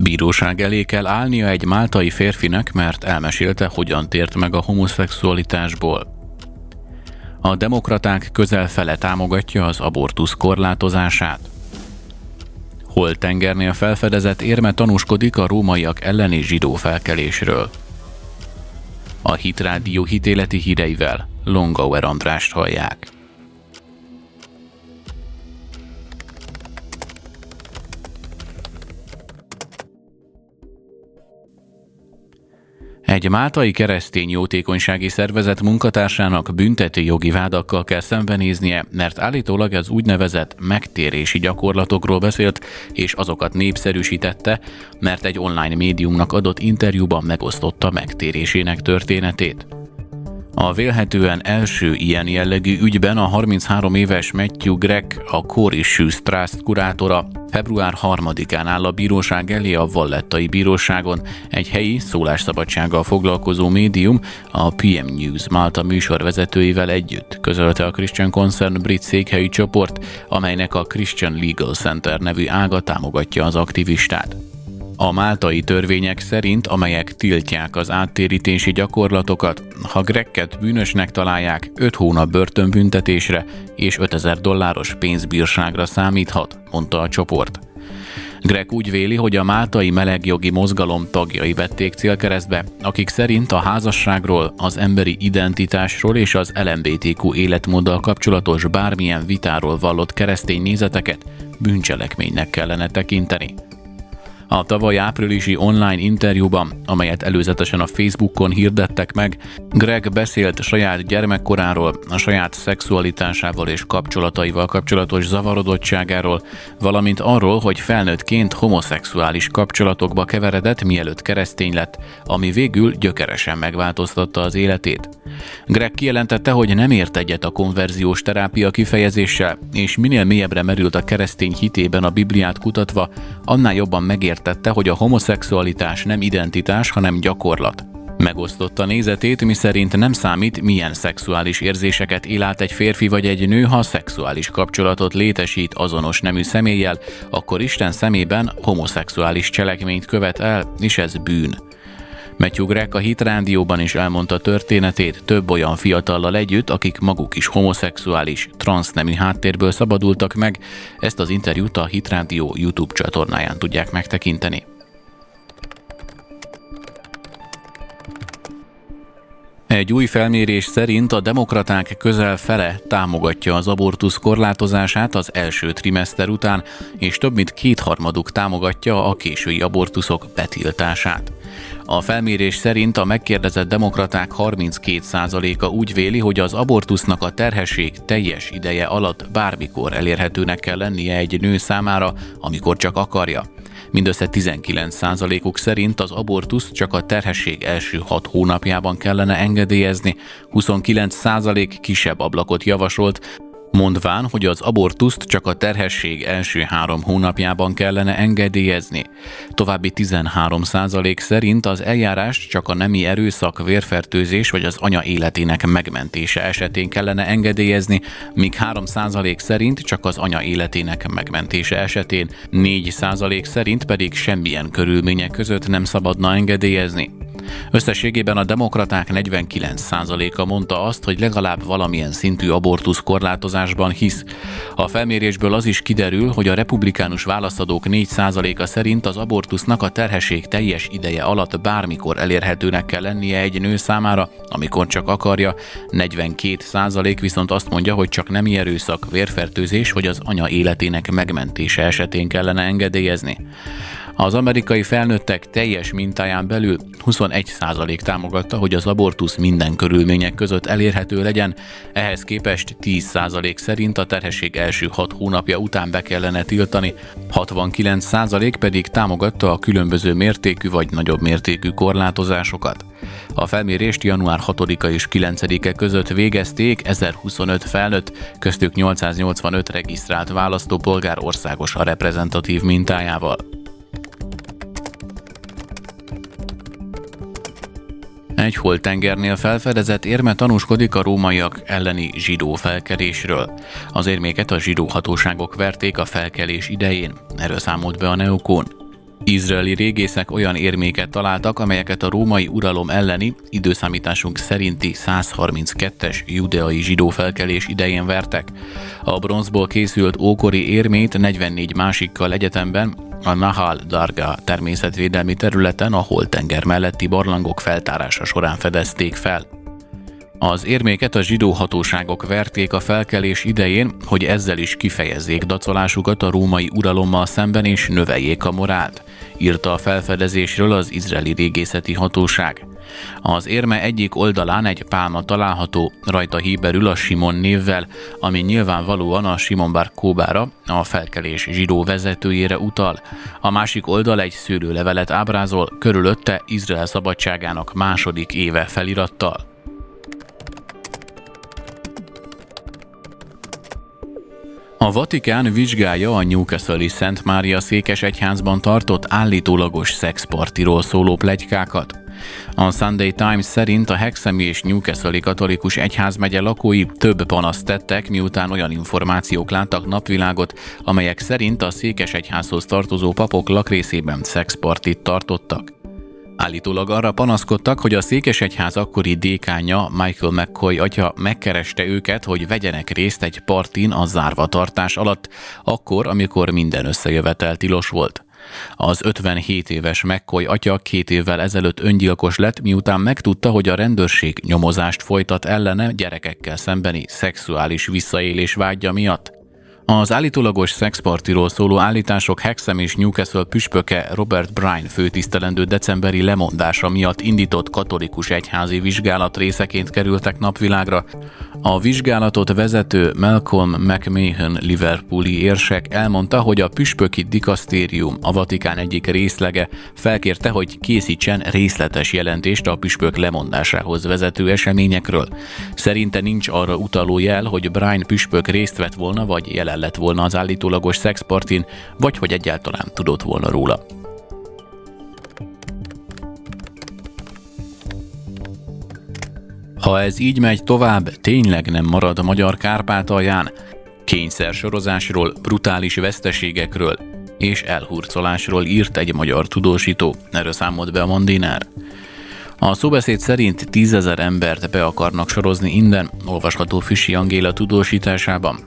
Bíróság elé kell állnia egy máltai férfinek, mert elmesélte, hogyan tért meg a homoszexualitásból. A demokraták közel fele támogatja az abortusz korlátozását. Hol tengernél felfedezett érme tanúskodik a rómaiak elleni zsidó felkelésről. A Hitrádió hitéleti híreivel Longauer Andrást hallják. Egy máltai keresztény jótékonysági szervezet munkatársának büntető jogi vádakkal kell szembenéznie, mert állítólag az úgynevezett megtérési gyakorlatokról beszélt, és azokat népszerűsítette, mert egy online médiumnak adott interjúban megosztotta megtérésének történetét. A vélhetően első ilyen jellegű ügyben a 33 éves Matthew Gregg, a Core Issues Trust kurátora február 3-án áll a bíróság elé a Vallettai Bíróságon. Egy helyi szólásszabadsággal foglalkozó médium a PM News Malta műsorvezetőivel együtt közölte a Christian Concern brit székhelyi csoport, amelynek a Christian Legal Center nevű ága támogatja az aktivistát. A máltai törvények szerint, amelyek tiltják az áttérítési gyakorlatokat, ha Grekket bűnösnek találják, 5 hónap börtönbüntetésre és 5000 dolláros pénzbírságra számíthat, mondta a csoport. Greg úgy véli, hogy a máltai melegjogi mozgalom tagjai vették célkeresztbe, akik szerint a házasságról, az emberi identitásról és az LMBTQ életmóddal kapcsolatos bármilyen vitáról vallott keresztény nézeteket bűncselekménynek kellene tekinteni. A tavaly áprilisi online interjúban, amelyet előzetesen a Facebookon hirdettek meg, Greg beszélt saját gyermekkoráról, a saját szexualitásával és kapcsolataival kapcsolatos zavarodottságáról, valamint arról, hogy felnőttként homoszexuális kapcsolatokba keveredett, mielőtt keresztény lett, ami végül gyökeresen megváltoztatta az életét. Greg kijelentette, hogy nem ért egyet a konverziós terápia kifejezéssel, és minél mélyebbre merült a keresztény hitében a Bibliát kutatva, annál jobban megértette, hogy a homoszexualitás nem identitás, hanem gyakorlat. Megosztotta nézetét, miszerint nem számít, milyen szexuális érzéseket él át egy férfi vagy egy nő, ha szexuális kapcsolatot létesít azonos nemű személlyel, akkor Isten szemében homoszexuális cselekményt követ el, és ez bűn. Matthew Greg a Hit Rádióban is elmondta történetét több olyan fiatallal együtt, akik maguk is homoszexuális, transznemű háttérből szabadultak meg. Ezt az interjút a Hit Rádió YouTube csatornáján tudják megtekinteni. Egy új felmérés szerint a demokraták közel fele támogatja az abortusz korlátozását az első trimester után, és több mint kétharmaduk támogatja a késői abortuszok betiltását. A felmérés szerint a megkérdezett demokraták 32%-a úgy véli, hogy az abortusznak a terhesség teljes ideje alatt bármikor elérhetőnek kell lennie egy nő számára, amikor csak akarja. Mindössze 19%-uk szerint az abortusz csak a terhesség első 6 hónapjában kellene engedélyezni, 29% kisebb ablakot javasolt, mondván, hogy az abortuszt csak a terhesség első három hónapjában kellene engedélyezni. További 13% szerint az eljárást csak a nemi erőszak, vérfertőzés vagy az anya életének megmentése esetén kellene engedélyezni, míg 3% szerint csak az anya életének megmentése esetén, 4% szerint pedig semmilyen körülmények között nem szabadna engedélyezni. Összességében a demokraták 49%-a mondta azt, hogy legalább valamilyen szintű abortusz korlátozásban hisz. A felmérésből az is kiderül, hogy a republikánus válaszadók 4%-a szerint az abortusznak a terhesség teljes ideje alatt bármikor elérhetőnek kell lennie egy nő számára, amikor csak akarja, 42% viszont azt mondja, hogy csak nemi erőszak, vérfertőzés vagy az anya életének megmentése esetén kellene engedélyezni. Az amerikai felnőttek teljes mintáján belül 21% támogatta, hogy az abortusz minden körülmények között elérhető legyen, ehhez képest 10% szerint a terhesség első 6 hónapja után be kellene tiltani, 69% pedig támogatta a különböző mértékű vagy nagyobb mértékű korlátozásokat. A felmérést január 6-a és 9-e között végezték 1025 felnőtt, köztük 885 regisztrált választópolgár országos a reprezentatív mintájával. Egy holtengernél felfedezett érme tanúskodik a rómaiak elleni zsidó felkelésről. Az érméket a zsidó hatóságok verték a felkelés idején, erről számolt be a Neokón. Izraeli régészek olyan érméket találtak, amelyeket a római uralom elleni, időszámításunk szerinti 132-es judeai zsidó felkelés idején vertek. A bronzból készült ókori érmét 44 másikkal egyetemben a Nahal Darga természetvédelmi területen a Holtenger melletti barlangok feltárása során fedezték fel. Az érméket a zsidó hatóságok verték a felkelés idején, hogy ezzel is kifejezzék dacolásukat a római uralommal szemben és növeljék a morált, írta a felfedezésről az izraeli régészeti hatóság. Az érme egyik oldalán egy pálma található, rajta híberül a Simon névvel, ami nyilvánvalóan a Simon Bar Kóbára, a felkelés zsidó vezetőjére utal. A másik oldal egy szőlőlevelet ábrázol, körülötte Izrael szabadságának második éve felirattal. A Vatikán vizsgálja a Newcastle-i Szent Mária székes egyházban tartott állítólagos szexpartiról szóló plegykákat. A Sunday Times szerint a Hexemi és Newcastle katolikus egyházmegye lakói több panaszt tettek, miután olyan információk láttak napvilágot, amelyek szerint a székes egyházhoz tartozó papok lakrészében szexpartit tartottak. Állítólag arra panaszkodtak, hogy a Székesegyház akkori dékánya Michael McCoy atya megkereste őket, hogy vegyenek részt egy partin a zárva tartás alatt, akkor, amikor minden összejövetel tilos volt. Az 57 éves McCoy atya két évvel ezelőtt öngyilkos lett, miután megtudta, hogy a rendőrség nyomozást folytat ellene gyerekekkel szembeni szexuális visszaélés vágya miatt. Az állítólagos szexpartiról szóló állítások Hexem és Newcastle püspöke Robert Bryan főtisztelendő decemberi lemondása miatt indított katolikus egyházi vizsgálat részeként kerültek napvilágra. A vizsgálatot vezető Malcolm McMahon Liverpooli érsek elmondta, hogy a püspöki dikasztérium, a Vatikán egyik részlege felkérte, hogy készítsen részletes jelentést a püspök lemondásához vezető eseményekről. Szerinte nincs arra utaló jel, hogy Brian püspök részt vett volna, vagy jelen lett volna az állítólagos szexpartin, vagy hogy egyáltalán tudott volna róla. Ha ez így megy tovább, tényleg nem marad a magyar Kárpátalján. Kényszer sorozásról, brutális veszteségekről és elhurcolásról írt egy magyar tudósító, erről számolt be a Mandinár. A szóbeszéd szerint tízezer embert be akarnak sorozni innen, olvasható Füsi Angéla tudósításában.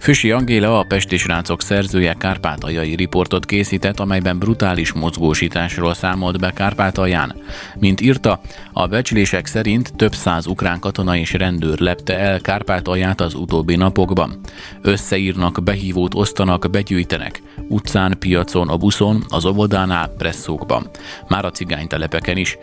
Füsi Angéla, a Pesti Srácok szerzője kárpátaljai riportot készített, amelyben brutális mozgósításról számolt be Kárpátalján. Mint írta, a becslések szerint több száz ukrán katona és rendőr lepte el Kárpátalját az utóbbi napokban. Összeírnak, behívót osztanak, begyűjtenek. Utcán, piacon, a buszon, az óvodánál, presszókban. Már a cigánytelepeken is.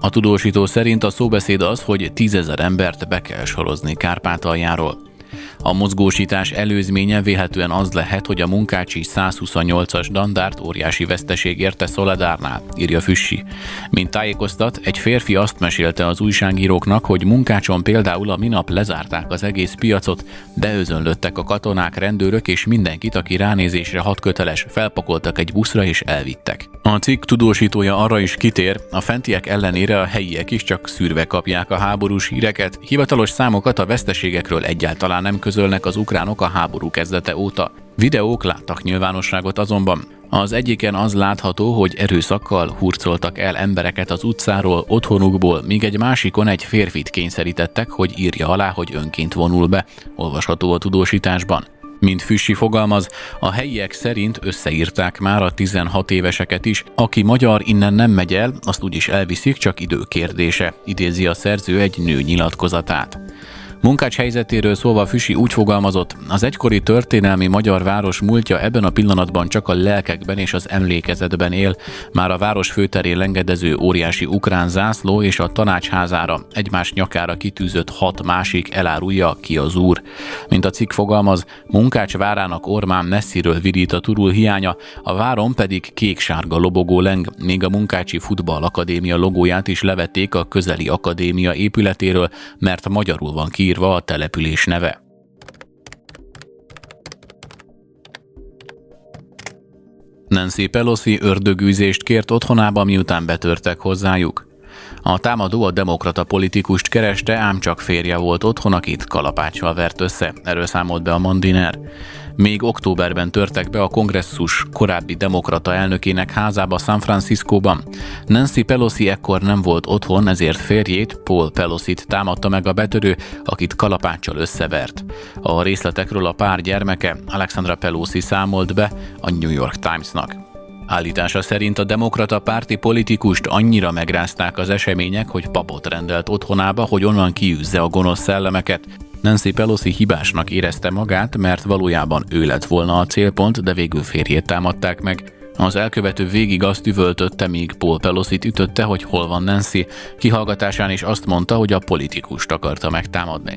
A tudósító szerint a szóbeszéd az, hogy tízezer embert be kell sorozni Kárpátaljáról. A mozgósítás előzménye véhetően az lehet, hogy a munkácsi 128-as dandárt óriási veszteség érte Szoledárnál, írja Füssi. Mint tájékoztat, egy férfi azt mesélte az újságíróknak, hogy munkácson például a minap lezárták az egész piacot, beözönlöttek a katonák, rendőrök és mindenkit, aki ránézésre hat köteles, felpakoltak egy buszra és elvittek. A cikk tudósítója arra is kitér, a fentiek ellenére a helyiek is csak szűrve kapják a háborús híreket, hivatalos számokat a veszteségekről egyáltalán nem közölnek az ukránok a háború kezdete óta. Videók láttak nyilvánosságot azonban. Az egyiken az látható, hogy erőszakkal hurcoltak el embereket az utcáról, otthonukból, míg egy másikon egy férfit kényszerítettek, hogy írja alá, hogy önként vonul be. Olvasható a tudósításban. Mint Füssi fogalmaz, a helyiek szerint összeírták már a 16 éveseket is, aki magyar innen nem megy el, azt úgyis elviszik, csak idő kérdése, idézi a szerző egy nő nyilatkozatát. Munkács helyzetéről szólva Füsi úgy fogalmazott, az egykori történelmi magyar város múltja ebben a pillanatban csak a lelkekben és az emlékezetben él, már a város főterén lengedező óriási ukrán zászló és a tanácsházára, egymás nyakára kitűzött hat másik elárulja ki az úr. Mint a cikk fogalmaz, Munkács várának ormán messziről virít a turul hiánya, a váron pedig kék-sárga lobogó leng, még a Munkácsi Futball Akadémia logóját is levették a közeli akadémia épületéről, mert magyarul van kiírva írva a település neve. Nancy Pelosi ördögűzést kért otthonába, miután betörtek hozzájuk. A támadó a demokrata politikust kereste, ám csak férje volt otthon, akit kalapáccsal vert össze, erről számolt be a Mandiner. Még októberben törtek be a kongresszus korábbi demokrata elnökének házába San Franciscóban. Nancy Pelosi ekkor nem volt otthon, ezért férjét, Paul Pelosi-t támadta meg a betörő, akit kalapáccsal összevert. A részletekről a pár gyermeke Alexandra Pelosi számolt be a New York Timesnak. Állítása szerint a demokrata párti politikust annyira megrázták az események, hogy papot rendelt otthonába, hogy onnan kiűzze a gonosz szellemeket. Nancy Pelosi hibásnak érezte magát, mert valójában ő lett volna a célpont, de végül férjét támadták meg. Az elkövető végig azt üvöltötte, míg Paul pelosi ütötte, hogy hol van Nancy, kihallgatásán is azt mondta, hogy a politikust akarta megtámadni.